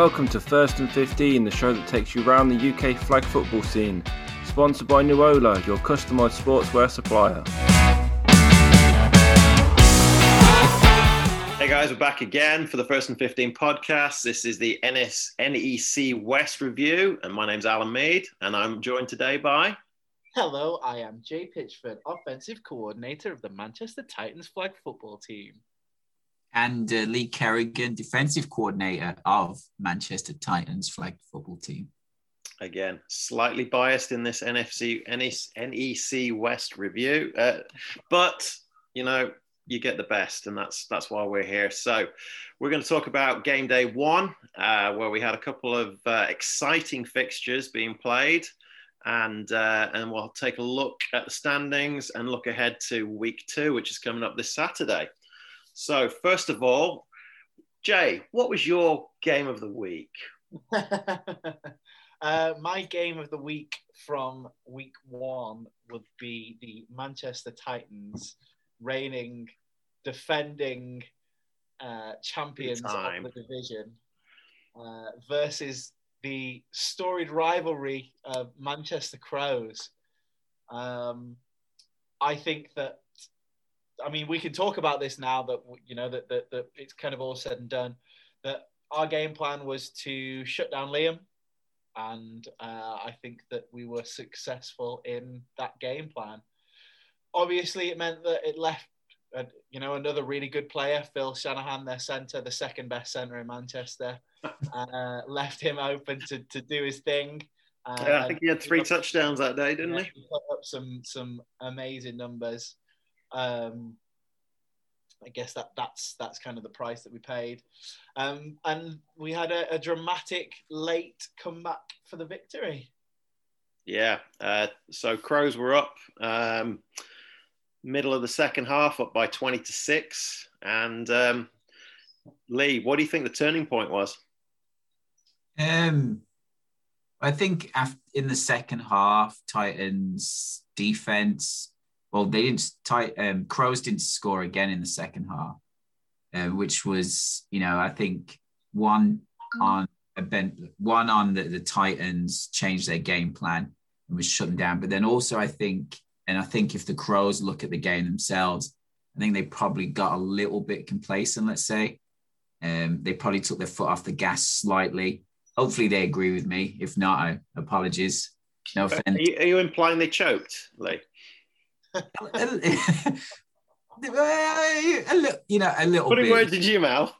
Welcome to First and 15, the show that takes you around the UK flag football scene. Sponsored by Nuola, your customised sportswear supplier. Hey guys, we're back again for the First and 15 podcast. This is the NS, NEC West review, and my name's Alan Mead, and I'm joined today by. Hello, I am Jay Pitchford, offensive coordinator of the Manchester Titans flag football team and uh, Lee Kerrigan, defensive coordinator of Manchester Titans flag football team. Again, slightly biased in this NFC NEC West review, uh, but you know you get the best, and that's that's why we're here. So we're going to talk about game day one, uh, where we had a couple of uh, exciting fixtures being played. And uh, and we'll take a look at the standings and look ahead to week two, which is coming up this Saturday. So, first of all, Jay, what was your game of the week? uh, my game of the week from week one would be the Manchester Titans reigning, defending uh, champions of the division uh, versus the storied rivalry of Manchester Crows. Um, I think that I mean, we can talk about this now that you know that, that, that it's kind of all said and done. That our game plan was to shut down Liam, and uh, I think that we were successful in that game plan. Obviously, it meant that it left, uh, you know, another really good player, Phil Shanahan, their centre, the second best centre in Manchester, uh, left him open to, to do his thing. yeah, I think he had three touchdowns that day, didn't he? He put up some some amazing numbers. Um, I guess that that's that's kind of the price that we paid, um, and we had a, a, dramatic late comeback for the victory. Yeah, uh, so Crows were up um, middle of the second half, up by twenty to six. And um, Lee, what do you think the turning point was? Um, I think after, in the second half, Titans defense well, they didn't. Tight, um, Crows didn't score again in the second half, uh, which was, you know, I think one on a bent, one on the, the Titans changed their game plan and was shut them down. But then also, I think, and I think if the Crows look at the game themselves, I think they probably got a little bit complacent. Let's say, um, they probably took their foot off the gas slightly. Hopefully, they agree with me. If not, I apologies. No offense. Are you, are you implying they choked, Lee? A, little, you know, a little Putting bit. words in your mouth.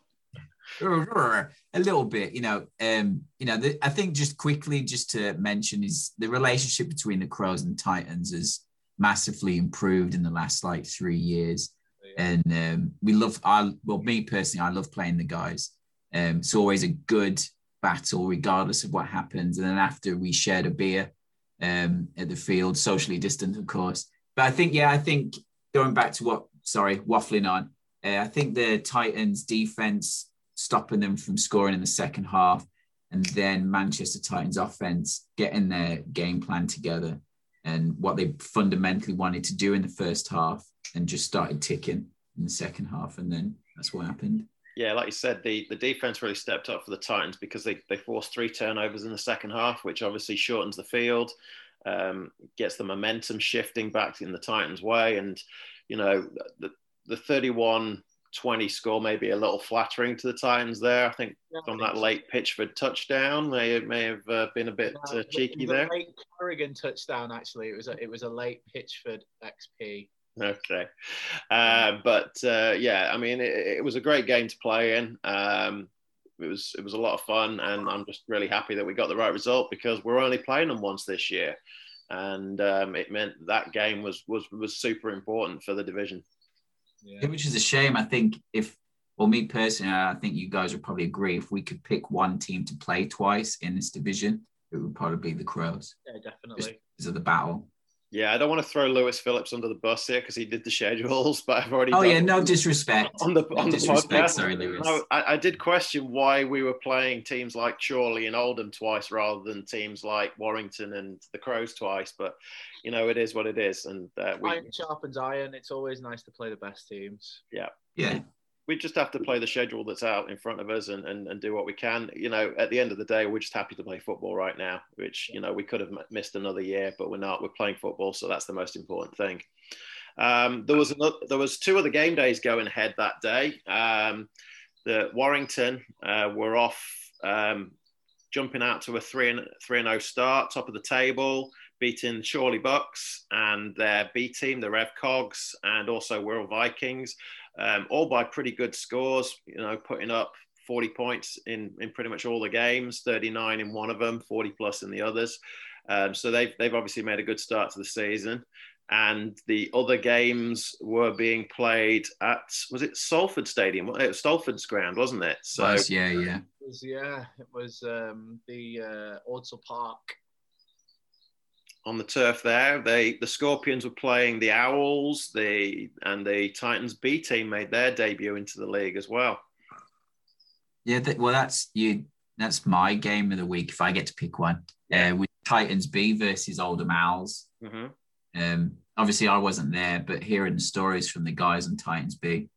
A little bit, you know. Um, you know, the, I think just quickly, just to mention, is the relationship between the Crows and Titans has massively improved in the last like three years, yeah. and um, we love. I well, me personally, I love playing the guys. Um, it's always a good battle, regardless of what happens. And then after we shared a beer um, at the field, socially distant, of course, but I think, yeah, I think going back to what, sorry, waffling on, uh, I think the Titans defense stopping them from scoring in the second half, and then Manchester Titans offense getting their game plan together and what they fundamentally wanted to do in the first half and just started ticking in the second half. And then that's what happened. Yeah, like you said, the, the defense really stepped up for the Titans because they, they forced three turnovers in the second half, which obviously shortens the field um, gets the momentum shifting back in the Titans' way. And, you know, the, the 31 20 score may be a little flattering to the Titans there. I think yeah, from that late Pitchford touchdown, they may have uh, been a bit uh, cheeky there. late Kerrigan touchdown, actually. It was a, it was a late Pitchford XP. Okay. Uh, but uh, yeah, I mean, it, it, was a great game to play in. Um, it was it was a lot of fun, and I'm just really happy that we got the right result because we're only playing them once this year, and um, it meant that game was was was super important for the division. Yeah. Which is a shame. I think if, well, me personally, I think you guys would probably agree. If we could pick one team to play twice in this division, it would probably be the Crows. Yeah, definitely. Just because of the battle. Yeah, I don't want to throw Lewis Phillips under the bus here because he did the schedules, but I've already. Oh yeah, no disrespect on the on no the podcast. Sorry, Lewis. No, I, I, did question why we were playing teams like Chorley and Oldham twice rather than teams like Warrington and the Crows twice, but you know it is what it is, and uh, we, iron sharpens iron. It's always nice to play the best teams. Yeah, yeah. We just have to play the schedule that's out in front of us and, and, and do what we can. You know, at the end of the day, we're just happy to play football right now, which, you know, we could have missed another year, but we're not. We're playing football, so that's the most important thing. Um, there was another, there was two other game days going ahead that day. Um, the Warrington uh, were off um, jumping out to a three and three and zero oh start, top of the table, beating Chorley Bucks and their B team, the Rev Cogs, and also Wirral Vikings um, all by pretty good scores. You know, putting up 40 points in in pretty much all the games, 39 in one of them, 40 plus in the others. Um, so they've they've obviously made a good start to the season. And the other games were being played at was it Salford Stadium? It was Salford's ground, wasn't it? So was, yeah, yeah. It was yeah, it was um, the uh, Ordsall Park on the turf there. They the Scorpions were playing the Owls, the and the Titans B team made their debut into the league as well. Yeah, well, that's you. That's my game of the week if I get to pick one. Uh, with Titans B versus Oldham Owls. Mm-hmm. Um, obviously, I wasn't there, but hearing the stories from the guys on Titans B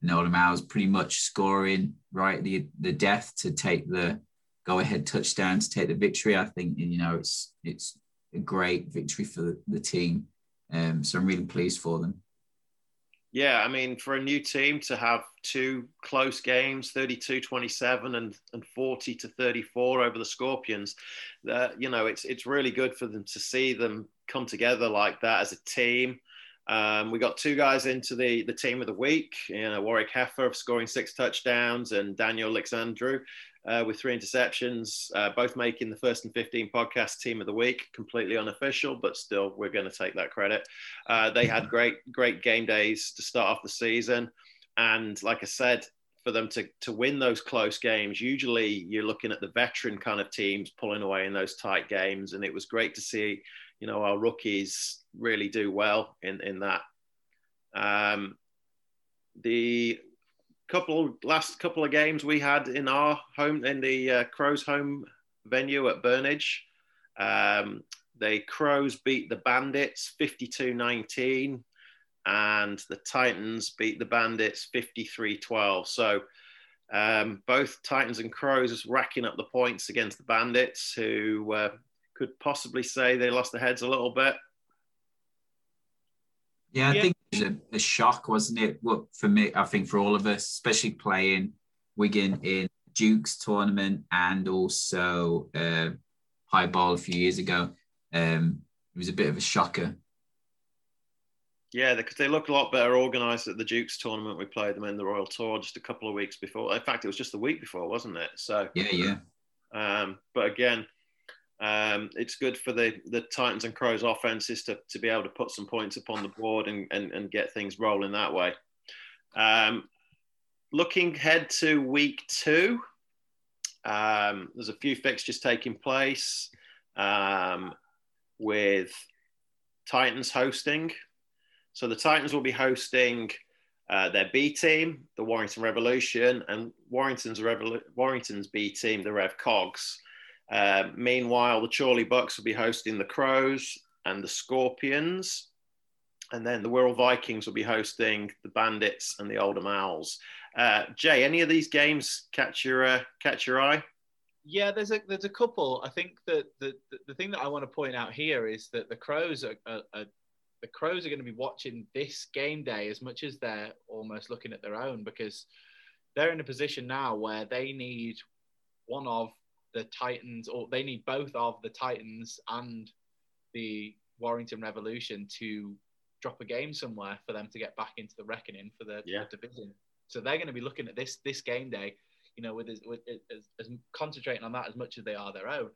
and Oldham Owls, pretty much scoring right the the death to take the go ahead touchdown to take the victory. I think you know it's it's a great victory for the team. Um, so I'm really pleased for them. Yeah, I mean, for a new team to have two close games, 32 27 and, and 40 to 34 over the Scorpions, uh, you know, it's, it's really good for them to see them come together like that as a team. Um, we got two guys into the, the team of the week, you know, Warwick Heffer scoring six touchdowns and Daniel Alexandru uh, with three interceptions, uh, both making the first and 15 podcast team of the week, completely unofficial, but still, we're going to take that credit. Uh, they had great, great game days to start off the season. And like I said, for them to, to win those close games, usually you're looking at the veteran kind of teams pulling away in those tight games. And it was great to see, you know, our rookies really do well in, in that. Um, the couple last couple of games we had in our home in the uh, Crows home venue at Burnage. Um, the Crows beat the Bandits 52-19 and the Titans beat the Bandits 53-12. So um, both Titans and Crows is racking up the points against the Bandits, who uh, could possibly say they lost their heads a little bit. Yeah, I yeah. think it was a, a, shock, wasn't it? Well, for me, I think for all of us, especially playing Wigan in Duke's tournament and also uh, High Ball a few years ago, um, it was a bit of a shocker. Yeah, because they look a lot better organised at the Duke's tournament. We played them in the Royal Tour just a couple of weeks before. In fact, it was just the week before, wasn't it? So yeah, yeah. Um, but again, um, it's good for the, the Titans and Crows offenses to, to be able to put some points upon the board and, and, and get things rolling that way. Um, looking ahead to week two, um, there's a few fixtures taking place um, with Titans hosting. So the Titans will be hosting uh, their B team, the Warrington Revolution, and Warrington's Warrington's B team, the Rev Cogs. Uh, meanwhile, the Chorley Bucks will be hosting the Crows and the Scorpions. And then the Wirral Vikings will be hosting the Bandits and the Oldham Owls. Uh, Jay, any of these games catch your uh, catch your eye? Yeah, there's a there's a couple. I think that the, the, the thing that I want to point out here is that the Crows are, are, are the Crows are going to be watching this game day as much as they're almost looking at their own because they're in a position now where they need one of the Titans, or they need both of the Titans and the Warrington Revolution to drop a game somewhere for them to get back into the reckoning for the, yeah. the division. So they're going to be looking at this this game day, you know, with, as, with as, as concentrating on that as much as they are their own.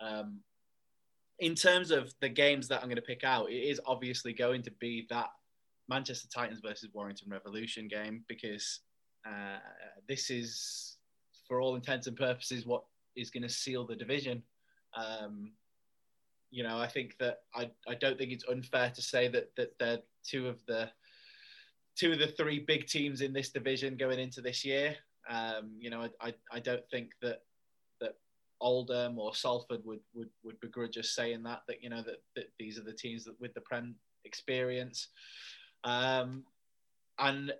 Um, in terms of the games that I'm going to pick out, it is obviously going to be that Manchester Titans versus Warrington Revolution game because uh, this is for all intents and purposes, what is going to seal the division. Um, you know, I think that I, I don't think it's unfair to say that that they're two of the two of the three big teams in this division going into this year. Um, you know, I, I don't think that that Oldham or Salford would, would would begrudge us saying that that you know that, that these are the teams that with the Prem experience. Um, and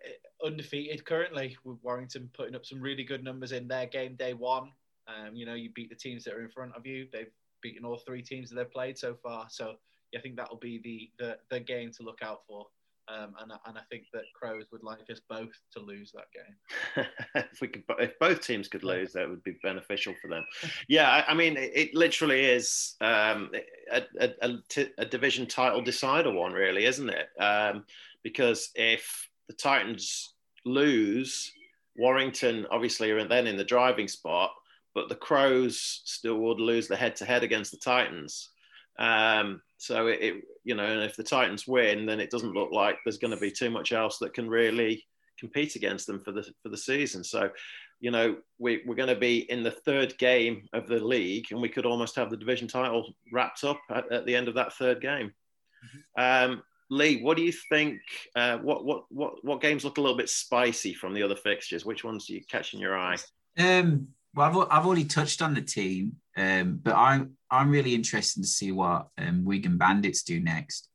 undefeated currently with Warrington putting up some really good numbers in their game day one. Um, you know, you beat the teams that are in front of you. They've beaten all three teams that they've played so far. So yeah, I think that'll be the the, the game to look out for. Um, and, and I think that Crows would like us both to lose that game. if we could, if both teams could lose, that would be beneficial for them. Yeah, I, I mean, it, it, literally is um, a, a, a, t- a division title decider one, really, isn't it? Um, because if the Titans lose, Warrington obviously are then in the driving spot, but the Crows still would lose the head-to-head against the Titans. Um, so it, it, you know, and if the Titans win, then it doesn't look like there's going to be too much else that can really compete against them for the for the season. So, you know, we, we're going to be in the third game of the league, and we could almost have the division title wrapped up at, at the end of that third game. Mm-hmm. Um, Lee, what do you think? Uh, what what what what games look a little bit spicy from the other fixtures? Which ones are you catching your eye? Um, well, I've, I've already touched on the team, um, but I'm I'm really interested to see what um, Wigan Bandits do next,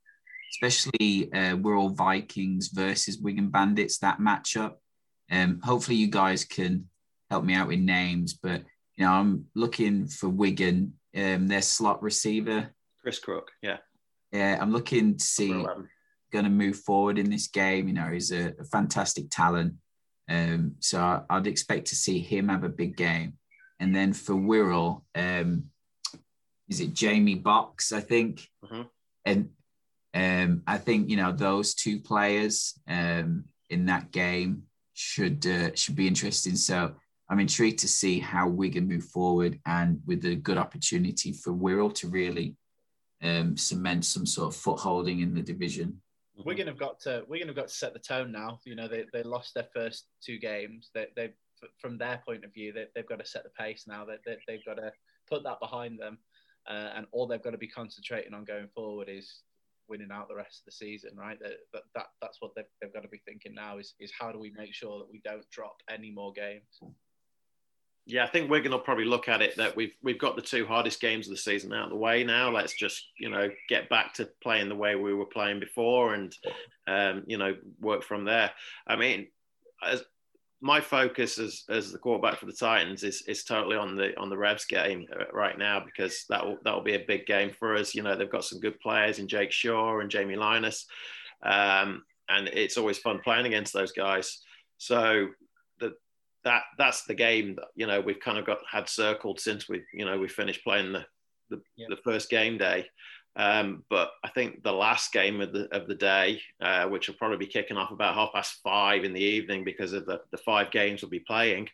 especially uh, all Vikings versus Wigan Bandits that matchup. Um, hopefully, you guys can help me out with names, but you know I'm looking for Wigan, um, their slot receiver, Chris Crook. Yeah, yeah, I'm looking to see going to move forward in this game. You know, he's a, a fantastic talent. Um, so I, would expect to see him have a big game. And then for Wirral, um, is it Jamie Box? I think, mm-hmm. and um, I think you know those two players um, in that game should uh, should be interesting. So I'm intrigued to see how Wigan move forward, and with a good opportunity for Wirral to really um, cement some sort of footholding in the division. Wigan have got to Wigan have got to set the tone now. You know, they, they lost their first two games. They they from their point of view, they, they've got to set the pace now. They, they they've got to put that behind them, uh, and all they've got to be concentrating on going forward is winning out the rest of the season. Right, that, that, that that's what they've, they've got to be thinking now is is how do we make sure that we don't drop any more games. Yeah, I think Wigan will probably look at it that we've we've got the two hardest games of the season out of the way now. Let's just you know get back to playing the way we were playing before, and um, you know work from there. I mean, as my focus as, as the quarterback for the Titans is, is totally on the on the Revs game uh, right now because that will that will be a big game for us. You know they've got some good players in Jake Shaw and Jamie Linus, um, and it's always fun playing against those guys. So that that's the game that you know we've kind of got had circled since we you know we finished playing the the, yeah. the first game day. Um, but I think the last game of the of the day, uh, which will probably be kicking off about half past five in the evening because of the, the five games we'll be playing.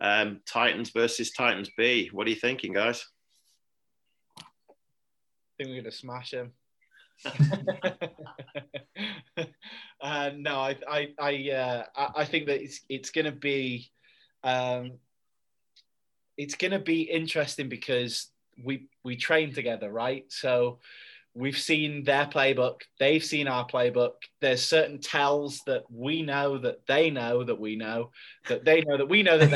Um, Titans versus Titans B. What are you thinking, guys? I think we're going to smash them. uh, no, I I I, uh, I think that it's it's going to be um, it's going to be interesting because we we train together, right? So we've seen their playbook, they've seen our playbook. There's certain tells that we know that they know that we know that they know that we know that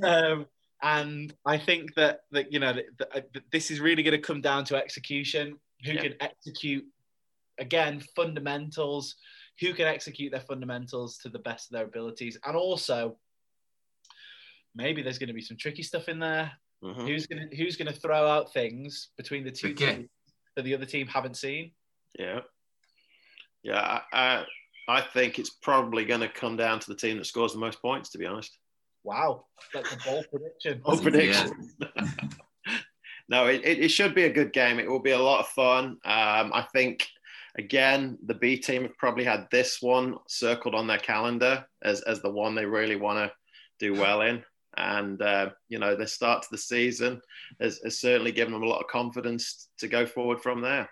they. um, and I think that that you know that, that this is really going to come down to execution. Who yeah. can execute again fundamentals? Who can execute their fundamentals to the best of their abilities, and also maybe there's going to be some tricky stuff in there. Mm-hmm. Who's going to who's going to throw out things between the two okay. teams that the other team haven't seen? Yeah, yeah. I, I think it's probably going to come down to the team that scores the most points. To be honest. Wow, that's a bold prediction. bold prediction. no, it, it, should be a good game. It will be a lot of fun. Um, I think Again, the B team have probably had this one circled on their calendar as, as the one they really want to do well in. And, uh, you know, the start to the season has, has certainly given them a lot of confidence to go forward from there.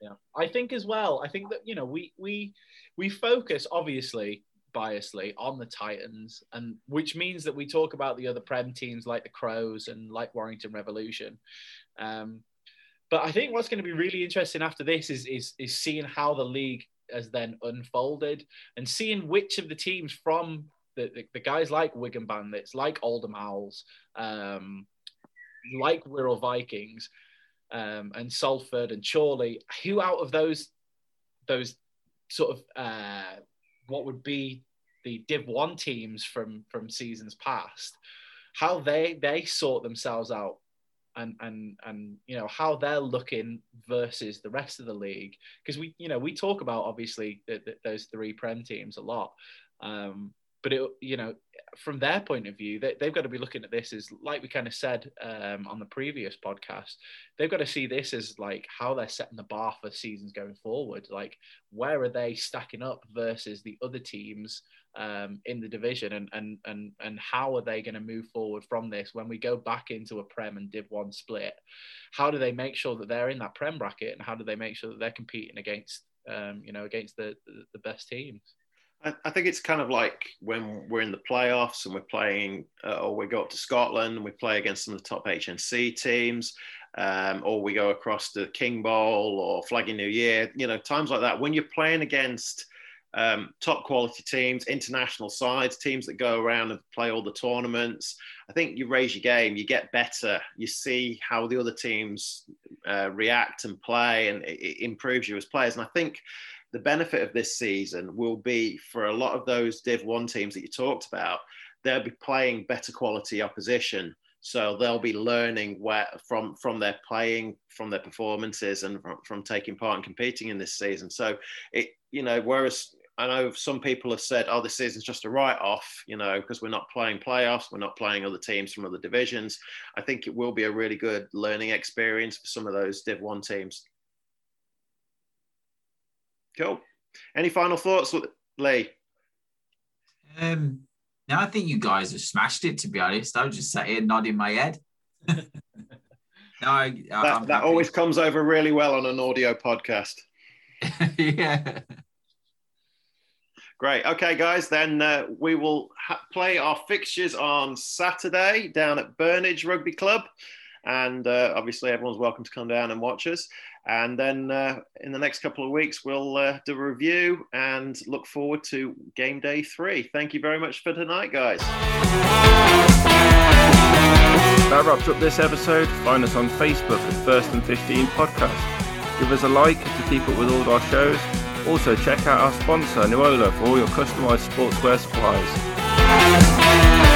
Yeah, I think as well. I think that, you know, we, we, we focus obviously biasly on the Titans, and which means that we talk about the other Prem teams like the Crows and like Warrington Revolution. Um, but I think what's going to be really interesting after this is, is, is seeing how the league has then unfolded and seeing which of the teams from the, the, the guys like Wigan Bandits, like Oldham Owls, um, like Wirral Vikings, um, and Salford and Chorley, who out of those those sort of uh, what would be the Div One teams from from seasons past, how they they sort themselves out and and and you know how they're looking versus the rest of the league. Because we you know we talk about obviously the, the, those three prem teams a lot. Um, but it you know from their point of view they, they've got to be looking at this as like we kind of said um, on the previous podcast they've got to see this as like how they're setting the bar for seasons going forward. Like where are they stacking up versus the other teams um, in the division? And and and and how are they going to move forward from this when we go back into a prem and div 1 split? How do they make sure that they're in that prem bracket and how do they make sure that they're competing against um, you know against the, the, the best teams I think it's kind of like when we're in the playoffs and we're playing, uh, or we go up to Scotland and we play against some of the top HNC teams, um, or we go across to King Bowl or Flagging New Year, you know, times like that. When you're playing against um, top quality teams, international sides, teams that go around and play all the tournaments. I think you raise your game, you get better, you see how the other teams uh, react and play, and it, it improves you as players. And I think the benefit of this season will be for a lot of those Div 1 teams that you talked about, they'll be playing better quality opposition. So they'll be learning where from from their playing, from their performances, and from, from taking part and competing in this season. So it, you know, whereas I know some people have said, "Oh, this season's just a write-off," you know, because we're not playing playoffs, we're not playing other teams from other divisions. I think it will be a really good learning experience for some of those Div One teams. Cool. Any final thoughts, Lee? Um, no, I think you guys have smashed it. To be honest, I was just sat here nodding my head. no, I, that, that always comes over really well on an audio podcast. yeah. Great. Okay, guys, then uh, we will ha- play our fixtures on Saturday down at Burnage Rugby Club. And uh, obviously, everyone's welcome to come down and watch us. And then uh, in the next couple of weeks, we'll uh, do a review and look forward to game day three. Thank you very much for tonight, guys. That wraps up this episode. Find us on Facebook at First and 15 Podcast. Give us a like to keep up with all our shows also, check out our sponsor, Nuola, for all your customized sportswear supplies.